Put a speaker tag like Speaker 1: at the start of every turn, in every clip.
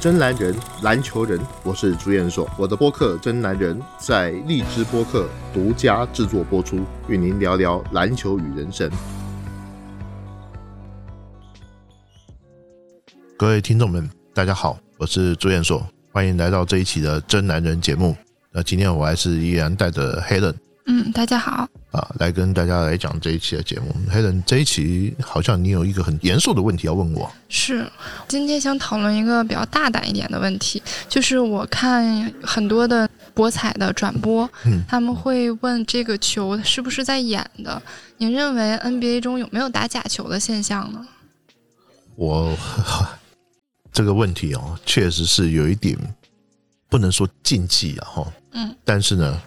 Speaker 1: 真男人，篮球人，我是朱彦硕。我的播客《真男人》在荔枝播客独家制作播出，与您聊聊篮球与人生。各位听众们，大家好，我是朱彦硕，欢迎来到这一期的《真男人》节目。那今天我还是依然带着 Helen。
Speaker 2: 嗯，大家好
Speaker 1: 啊，来跟大家来讲这一期的节目。黑人这一期好像你有一个很严肃的问题要问我。
Speaker 2: 是，今天想讨论一个比较大胆一点的问题，就是我看很多的博彩的转播，他们会问这个球是不是在演的？您认为 NBA 中有没有打假球的现象呢？
Speaker 1: 我 这个问题哦，确实是有一点不能说禁忌啊，哈，嗯，但是呢。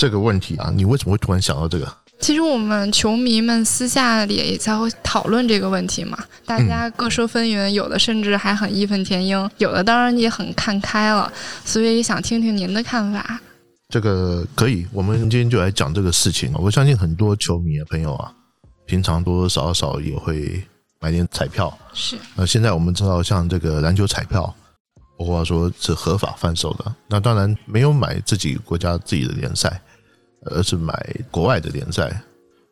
Speaker 1: 这个问题啊，你为什么会突然想到这个？
Speaker 2: 其实我们球迷们私下里也才会讨论这个问题嘛，大家各说纷纭，有的甚至还很义愤填膺，有的当然也很看开了，所以想听听您的看法。
Speaker 1: 这个可以，我们今天就来讲这个事情。我相信很多球迷的朋友啊，平常多多少少也会买点彩票。
Speaker 2: 是。
Speaker 1: 那现在我们知道，像这个篮球彩票。或者说是合法贩售的，那当然没有买自己国家自己的联赛，而是买国外的联赛。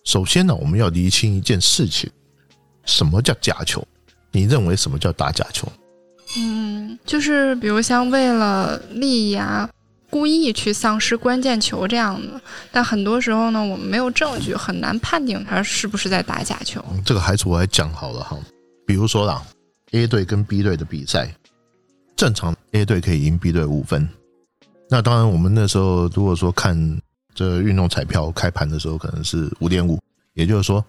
Speaker 1: 首先呢，我们要厘清一件事情：什么叫假球？你认为什么叫打假球？
Speaker 2: 嗯，就是比如像为了利益啊，故意去丧失关键球这样的。但很多时候呢，我们没有证据，很难判定他是不是在打假球。
Speaker 1: 这个还是我来讲好了哈。比如说啦，A 队跟 B 队的比赛。正常 A 队可以赢 B 队五分，那当然我们那时候如果说看这运动彩票开盘的时候可能是五点五，也就是说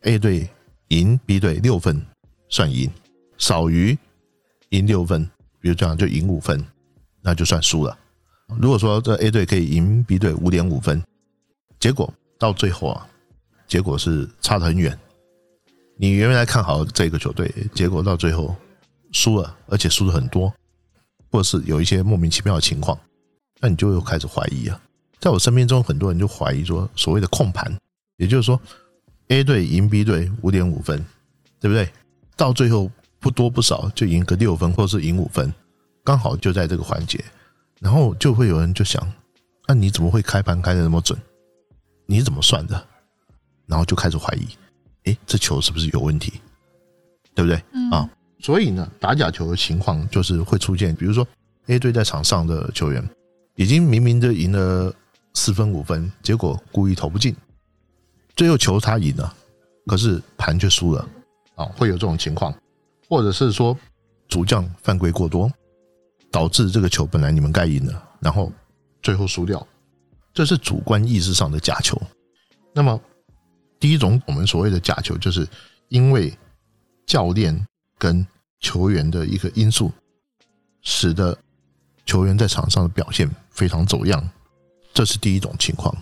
Speaker 1: A 队赢 B 队六分算赢，少于赢六分，比如这样就赢五分，那就算输了。如果说这 A 队可以赢 B 队五点五分，结果到最后啊，结果是差得很远。你原来看好这个球队，结果到最后输了，而且输的很多。或者是有一些莫名其妙的情况，那你就又开始怀疑啊。在我身边中，很多人就怀疑说，所谓的控盘，也就是说，A 队赢 B 队五点五分，对不对？到最后不多不少就赢个六分，或者是赢五分，刚好就在这个环节，然后就会有人就想，那你怎么会开盘开的那么准？你怎么算的？然后就开始怀疑，哎，这球是不是有问题？对不对？啊。所以呢，打假球的情况就是会出现，比如说 A 队在场上的球员已经明明就赢了四分五分，结果故意投不进，最后球他赢了，可是盘却输了啊，会有这种情况，或者是说主将犯规过多，导致这个球本来你们该赢的，然后最后输掉，这是主观意识上的假球。那么第一种我们所谓的假球，就是因为教练。跟球员的一个因素，使得球员在场上的表现非常走样，这是第一种情况。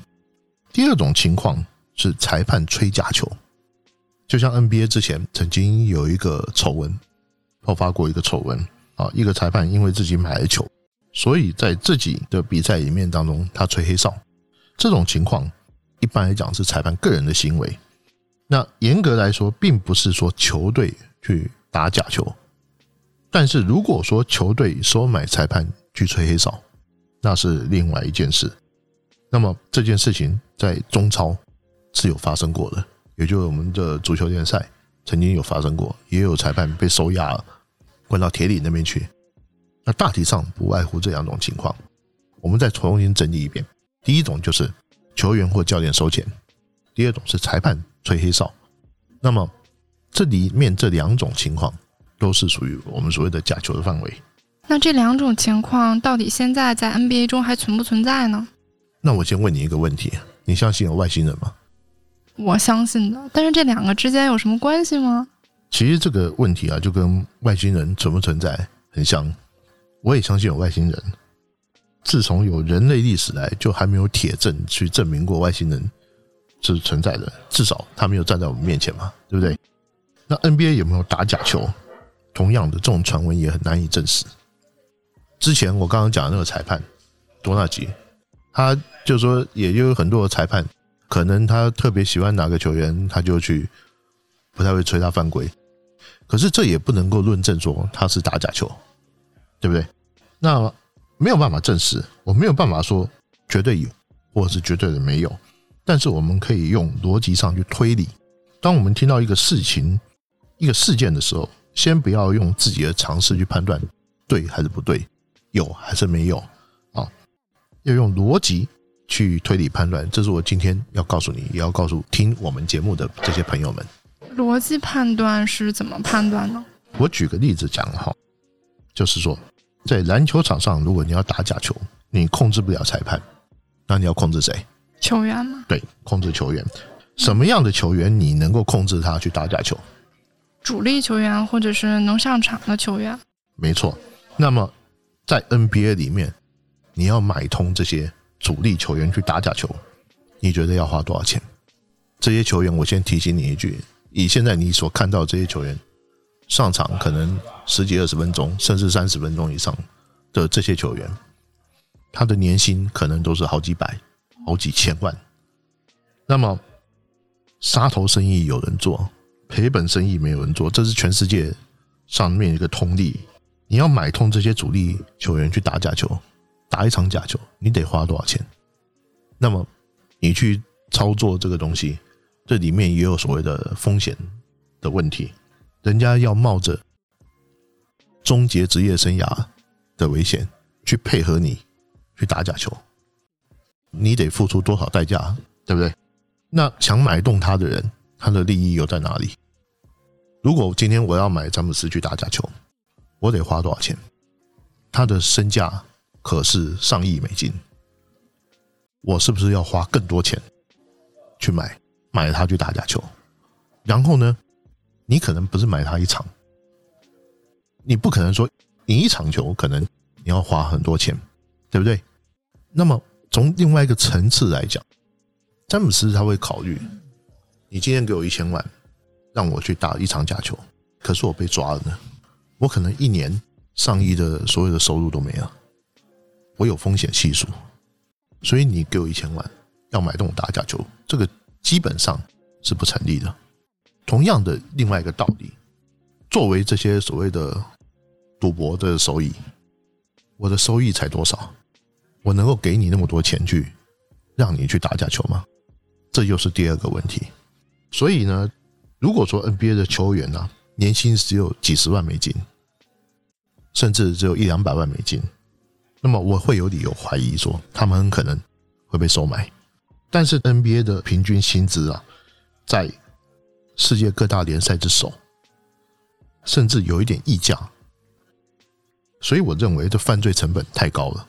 Speaker 1: 第二种情况是裁判吹假球，就像 NBA 之前曾经有一个丑闻，爆发过一个丑闻啊，一个裁判因为自己买了球，所以在自己的比赛里面当中他吹黑哨，这种情况一般来讲是裁判个人的行为，那严格来说并不是说球队去。打假球，但是如果说球队收买裁判去吹黑哨，那是另外一件事。那么这件事情在中超是有发生过的，也就是我们的足球联赛曾经有发生过，也有裁判被收押了，关到铁岭那边去。那大体上不外乎这两种情况，我们再重新整理一遍：第一种就是球员或教练收钱；第二种是裁判吹黑哨。那么。这里面这两种情况都是属于我们所谓的假球的范围。
Speaker 2: 那这两种情况到底现在在 NBA 中还存不存在呢？
Speaker 1: 那我先问你一个问题：你相信有外星人吗？
Speaker 2: 我相信的，但是这两个之间有什么关系吗？
Speaker 1: 其实这个问题啊，就跟外星人存不存在很像。我也相信有外星人。自从有人类历史来，就还没有铁证去证明过外星人是存在的，至少他没有站在我们面前嘛，对不对？那 NBA 有没有打假球？同样的，这种传闻也很难以证实。之前我刚刚讲的那个裁判多纳吉，他就说，也就有很多的裁判，可能他特别喜欢哪个球员，他就去不太会吹他犯规。可是这也不能够论证说他是打假球，对不对？那没有办法证实，我没有办法说绝对有，或是绝对的没有。但是我们可以用逻辑上去推理。当我们听到一个事情、一个事件的时候，先不要用自己的常识去判断对还是不对，有还是没有？要用逻辑去推理判断。这是我今天要告诉你，也要告诉听我们节目的这些朋友们。
Speaker 2: 逻辑判断是怎么判断呢？
Speaker 1: 我举个例子讲哈，就是说，在篮球场上，如果你要打假球，你控制不了裁判，那你要控制谁？
Speaker 2: 球员吗？
Speaker 1: 对，控制球员。什么样的球员你能够控制他去打假球？
Speaker 2: 主力球员或者是能上场的球员。
Speaker 1: 没错。那么在 NBA 里面，你要买通这些主力球员去打假球，你觉得要花多少钱？这些球员，我先提醒你一句：以现在你所看到这些球员上场可能十几二十分钟，甚至三十分钟以上的这些球员，他的年薪可能都是好几百。好几千万，那么杀头生意有人做，赔本生意没有人做，这是全世界上面一个通例。你要买通这些主力球员去打假球，打一场假球，你得花多少钱？那么你去操作这个东西，这里面也有所谓的风险的问题。人家要冒着终结职业生涯的危险去配合你去打假球。你得付出多少代价，对不对？那想买动他的人，他的利益又在哪里？如果今天我要买詹姆斯去打假球，我得花多少钱？他的身价可是上亿美金，我是不是要花更多钱去买买他去打假球？然后呢，你可能不是买他一场，你不可能说赢一场球，可能你要花很多钱，对不对？那么。从另外一个层次来讲，詹姆斯他会考虑：你今天给我一千万，让我去打一场假球，可是我被抓了呢，我可能一年上亿的所有的收入都没了，我有风险系数，所以你给我一千万要买动我打假球，这个基本上是不成立的。同样的，另外一个道理，作为这些所谓的赌博的收益，我的收益才多少？我能够给你那么多钱去让你去打假球吗？这又是第二个问题。所以呢，如果说 NBA 的球员呢年薪只有几十万美金，甚至只有一两百万美金，那么我会有理由怀疑说他们很可能会被收买。但是 NBA 的平均薪资啊，在世界各大联赛之首，甚至有一点溢价，所以我认为这犯罪成本太高了。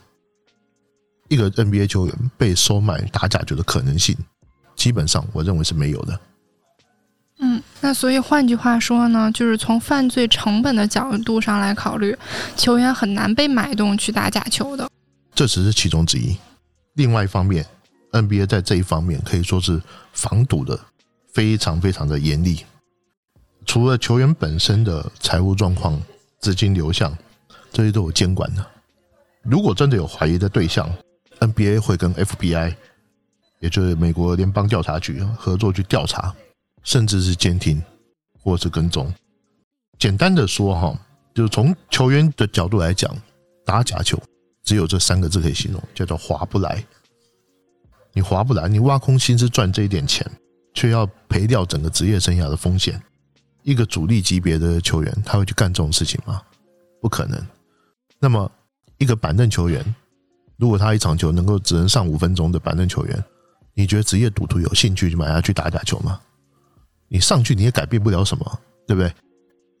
Speaker 1: 一个 NBA 球员被收买打假球的可能性，基本上我认为是没有的。
Speaker 2: 那所以换句话说呢，就是从犯罪成本的角度上来考虑，球员很难被买动去打假球的。
Speaker 1: 这只是其中之一。另外一方面，NBA 在这一方面可以说是防堵的非常非常的严厉。除了球员本身的财务状况、资金流向，这些都有监管的。如果真的有怀疑的对象，NBA 会跟 FBI，也就是美国联邦调查局合作去调查，甚至是监听或是跟踪。简单的说，哈，就是从球员的角度来讲，打假球只有这三个字可以形容，叫做划不来。你划不来，你挖空心思赚这一点钱，却要赔掉整个职业生涯的风险。一个主力级别的球员，他会去干这种事情吗？不可能。那么，一个板凳球员。如果他一场球能够只能上五分钟的板凳球员，你觉得职业赌徒有兴趣去买他去打假球吗？你上去你也改变不了什么，对不对？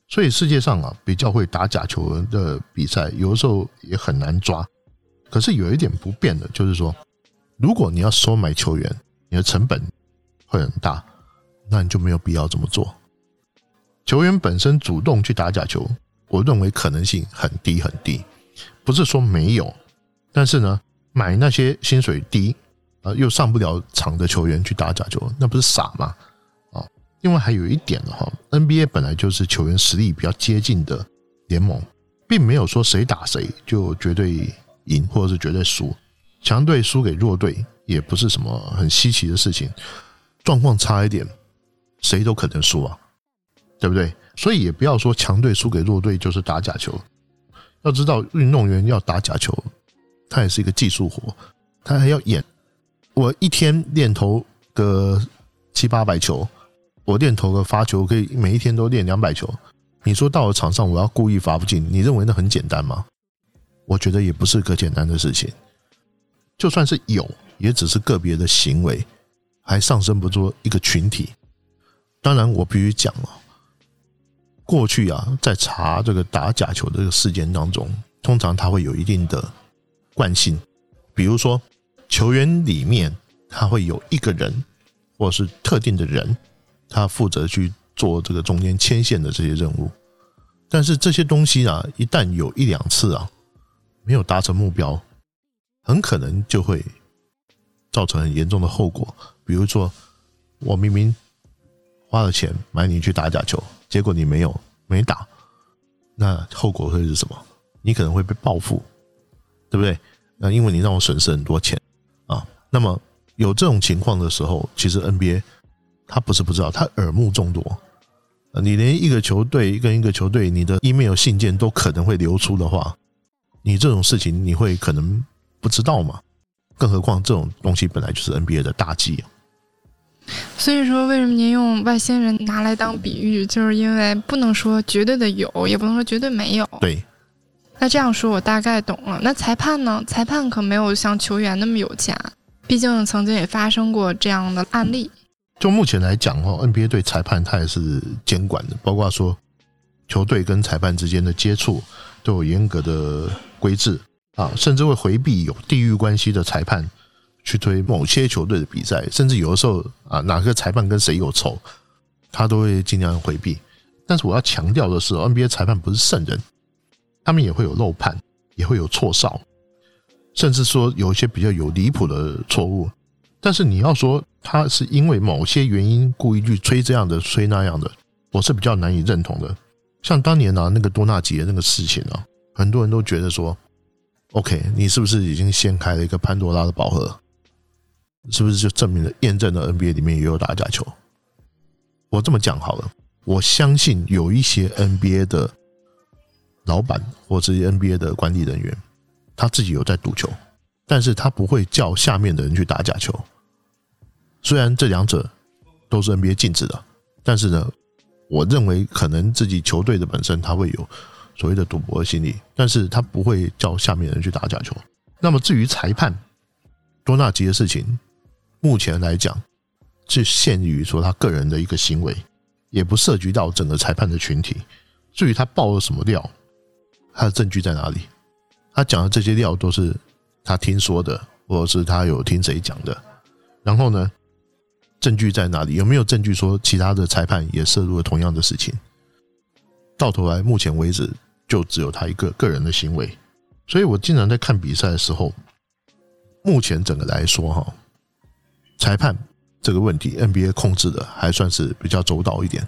Speaker 1: 所以世界上啊，比较会打假球的比赛，有的时候也很难抓。可是有一点不变的，就是说，如果你要收买球员，你的成本会很大，那你就没有必要这么做。球员本身主动去打假球，我认为可能性很低很低，不是说没有。但是呢，买那些薪水低啊又上不了场的球员去打假球，那不是傻吗？另外还有一点的话，NBA 本来就是球员实力比较接近的联盟，并没有说谁打谁就绝对赢或者是绝对输，强队输给弱队也不是什么很稀奇的事情，状况差一点，谁都可能输啊，对不对？所以也不要说强队输给弱队就是打假球。要知道，运动员要打假球，他也是一个技术活，他还要演。我一天练投个七八百球，我练投个发球可以每一天都练两百球。你说到了场上，我要故意罚不进，你认为那很简单吗？我觉得也不是个简单的事情。就算是有，也只是个别的行为，还上升不出一个群体。当然，我必须讲了，过去啊，在查这个打假球这个事件当中，通常他会有一定的惯性，比如说球员里面他会有一个人，或是特定的人，他负责去做这个中间牵线的这些任务。但是这些东西啊，一旦有一两次啊，没有达成目标。很可能就会造成很严重的后果，比如说，我明明花了钱买你去打假球，结果你没有没打，那后果会是什么？你可能会被报复，对不对？那因为你让我损失很多钱啊。那么有这种情况的时候，其实 NBA 他不是不知道，他耳目众多。你连一个球队跟一个球队，你的 email 信件都可能会流出的话，你这种事情你会可能。不知道吗？更何况这种东西本来就是 NBA 的大忌。
Speaker 2: 所以说，为什么您用外星人拿来当比喻？就是因为不能说绝对的有，也不能说绝对没有。
Speaker 1: 对。
Speaker 2: 那这样说，我大概懂了。那裁判呢？裁判可没有像球员那么有钱，毕竟曾经也发生过这样的案例。
Speaker 1: 就目前来讲哦，NBA 对裁判他也是监管的，包括说球队跟裁判之间的接触都有严格的规制。啊，甚至会回避有地域关系的裁判去推某些球队的比赛，甚至有的时候啊，哪个裁判跟谁有仇，他都会尽量回避。但是我要强调的是，NBA 裁判不是圣人，他们也会有漏判，也会有错哨，甚至说有一些比较有离谱的错误。但是你要说他是因为某些原因故意去吹这样的、吹那样的，我是比较难以认同的。像当年啊那个多纳吉那个事情啊，很多人都觉得说。OK，你是不是已经掀开了一个潘多拉的宝盒？是不是就证明了、验证了 NBA 里面也有打假球？我这么讲好了，我相信有一些 NBA 的老板或者 NBA 的管理人员，他自己有在赌球，但是他不会叫下面的人去打假球。虽然这两者都是 NBA 禁止的，但是呢，我认为可能自己球队的本身他会有。所谓的赌博的心理，但是他不会叫下面人去打假球。那么至于裁判多纳吉的事情，目前来讲是限于说他个人的一个行为，也不涉及到整个裁判的群体。至于他爆了什么料，他的证据在哪里？他讲的这些料都是他听说的，或者是他有听谁讲的。然后呢，证据在哪里？有没有证据说其他的裁判也涉入了同样的事情？到头来，目前为止就只有他一个个人的行为，所以我经常在看比赛的时候，目前整个来说哈，裁判这个问题，NBA 控制的还算是比较周到一点。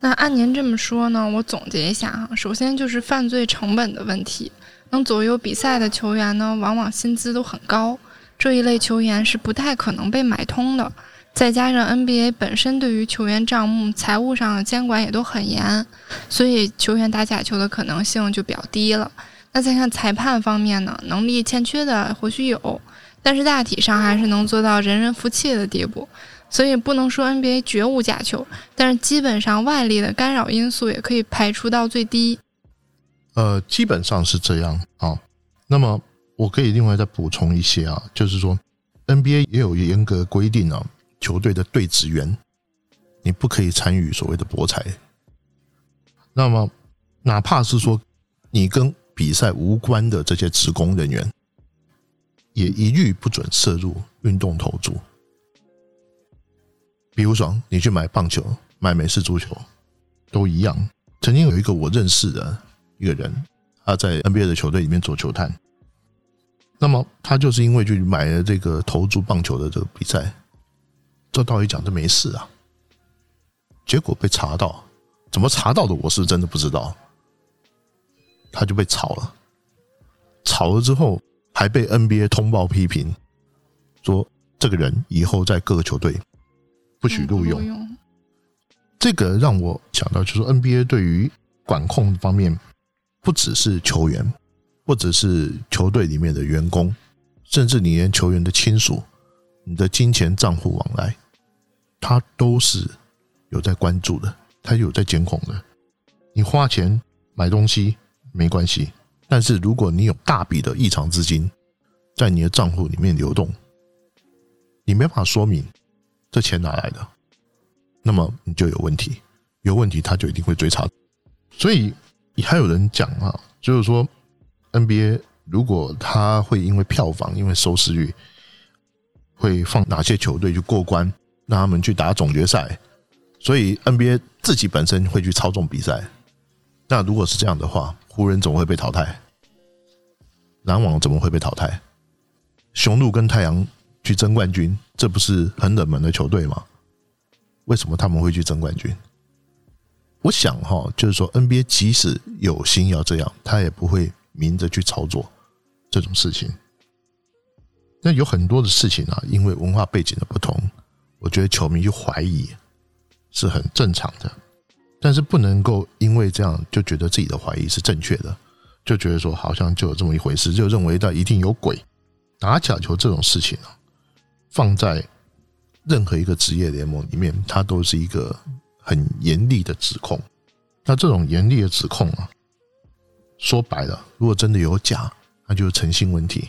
Speaker 2: 那按您这么说呢，我总结一下哈，首先就是犯罪成本的问题，能左右比赛的球员呢，往往薪资都很高，这一类球员是不太可能被买通的。再加上 NBA 本身对于球员账目、财务上的监管也都很严，所以球员打假球的可能性就比较低了。那再看裁判方面呢，能力欠缺的或许有，但是大体上还是能做到人人服气的地步。所以不能说 NBA 绝无假球，但是基本上外力的干扰因素也可以排除到最低。
Speaker 1: 呃，基本上是这样啊。那么我可以另外再补充一些啊，就是说 NBA 也有严格规定啊。球队的对职员，你不可以参与所谓的博彩。那么，哪怕是说你跟比赛无关的这些职工人员，也一律不准涉入运动投注。比如说，你去买棒球、买美式足球，都一样。曾经有一个我认识的一个人，他在 NBA 的球队里面做球探。那么，他就是因为去买了这个投注棒球的这个比赛。这道理讲，这没事啊。结果被查到，怎么查到的？我是真的不知道。他就被炒了，炒了之后还被 NBA 通报批评，说这个人以后在各个球队不许录用。这个让我想到，就是 NBA 对于管控方面不只是球员，或者是球队里面的员工，甚至你连球员的亲属，你的金钱账户往来，他都是有在关注的，他有在监控的。你花钱买东西没关系，但是如果你有大笔的异常资金在你的账户里面流动，你没法说明这钱哪来的，那么你就有问题，有问题他就一定会追查。所以还有人讲啊，就是说 NBA 如果他会因为票房、因为收视率，会放哪些球队去过关，让他们去打总决赛，所以 NBA 自己本身会去操纵比赛。那如果是这样的话，湖人怎么会被淘汰？篮网怎么会被淘汰？雄鹿跟太阳去争冠军，这不是很冷门的球队吗？为什么他们会去争冠军？我想哈，就是说 NBA 即使有心要这样，他也不会明着去操作这种事情。那有很多的事情啊，因为文化背景的不同，我觉得球迷去怀疑是很正常的。但是不能够因为这样就觉得自己的怀疑是正确的，就觉得说好像就有这么一回事，就认为到一定有鬼。打假球这种事情啊，放在任何一个职业联盟里面，它都是一个很严厉的指控。那这种严厉的指控啊，说白了，如果真的有假，那就是诚信问题。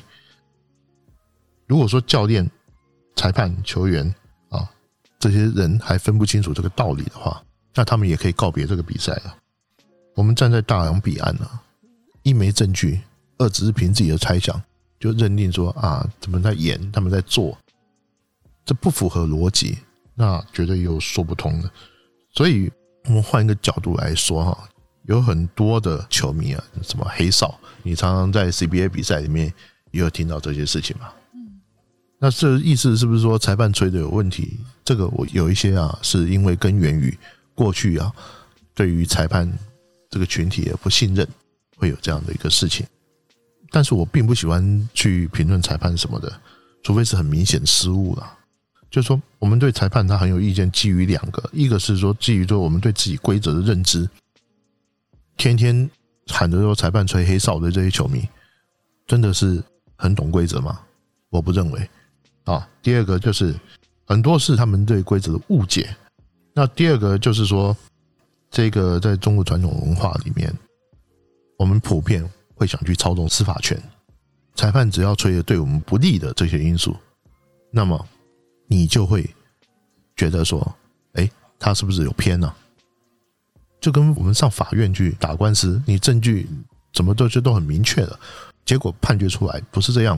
Speaker 1: 如果说教练、裁判、球员啊这些人还分不清楚这个道理的话，那他们也可以告别这个比赛了。我们站在大洋彼岸呢，一没证据，二只是凭自己的猜想就认定说啊，他们在演，他们在做，这不符合逻辑，那绝对有说不通的。所以我们换一个角度来说哈，有很多的球迷啊，什么黑哨，你常常在 CBA 比赛里面也有听到这些事情嘛。嗯，那这意思是不是说裁判吹的有问题？这个我有一些啊，是因为根源于。过去啊，对于裁判这个群体的不信任，会有这样的一个事情。但是我并不喜欢去评论裁判什么的，除非是很明显失误了。就是说，我们对裁判他很有意见，基于两个，一个是说基于说我们对自己规则的认知，天天喊着说裁判吹黑哨的这些球迷，真的是很懂规则吗？我不认为啊。第二个就是很多是他们对规则的误解。那第二个就是说，这个在中国传统文化里面，我们普遍会想去操纵司法权。裁判只要吹的对我们不利的这些因素，那么你就会觉得说，哎，他是不是有偏呢？就跟我们上法院去打官司，你证据怎么都就都很明确的，结果判决出来不是这样，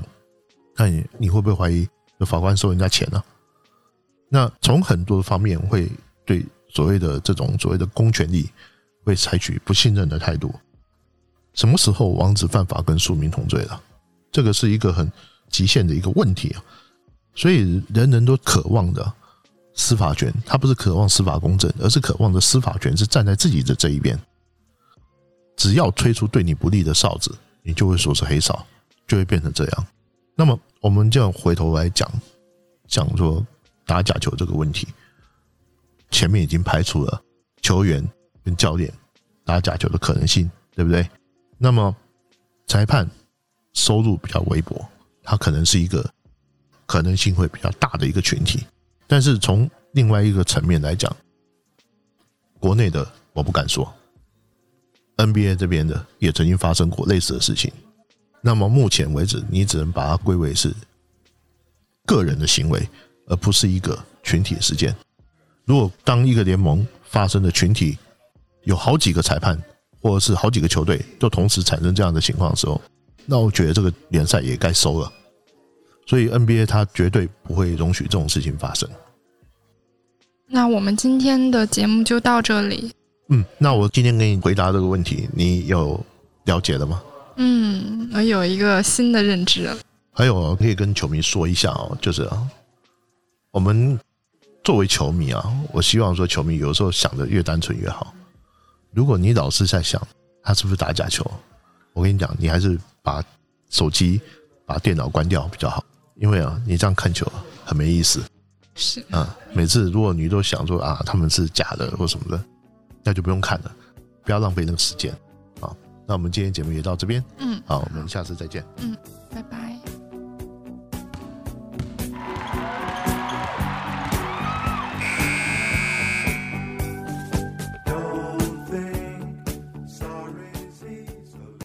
Speaker 1: 那你你会不会怀疑法官收人家钱呢？那从很多方面会。对所谓的这种所谓的公权力，会采取不信任的态度。什么时候王子犯法跟庶民同罪了？这个是一个很极限的一个问题啊！所以人人都渴望的司法权，他不是渴望司法公正，而是渴望着司法权是站在自己的这一边。只要吹出对你不利的哨子，你就会说是黑哨，就会变成这样。那么我们就要回头来讲，讲说打假球这个问题。前面已经排除了球员跟教练打假球的可能性，对不对？那么裁判收入比较微薄，他可能是一个可能性会比较大的一个群体。但是从另外一个层面来讲，国内的我不敢说，NBA 这边的也曾经发生过类似的事情。那么目前为止，你只能把它归为是个人的行为，而不是一个群体事件。如果当一个联盟发生的群体有好几个裁判，或者是好几个球队都同时产生这样的情况的时候，那我觉得这个联赛也该收了。所以 NBA 它绝对不会容许这种事情发生。
Speaker 2: 那我们今天的节目就到这里。
Speaker 1: 嗯，那我今天给你回答这个问题，你有了解了吗？
Speaker 2: 嗯，我有一个新的认知。
Speaker 1: 还有可以跟球迷说一下哦，就是我们。作为球迷啊，我希望说球迷有时候想的越单纯越好。如果你老是在想他是不是打假球，我跟你讲，你还是把手机、把电脑关掉比较好。因为啊，你这样看球很没意思。
Speaker 2: 是
Speaker 1: 啊，每次如果你都想说啊他们是假的或什么的，那就不用看了，不要浪费那个时间啊。那我们今天节目也到这边，
Speaker 2: 嗯，
Speaker 1: 好，我们下次再见，
Speaker 2: 嗯。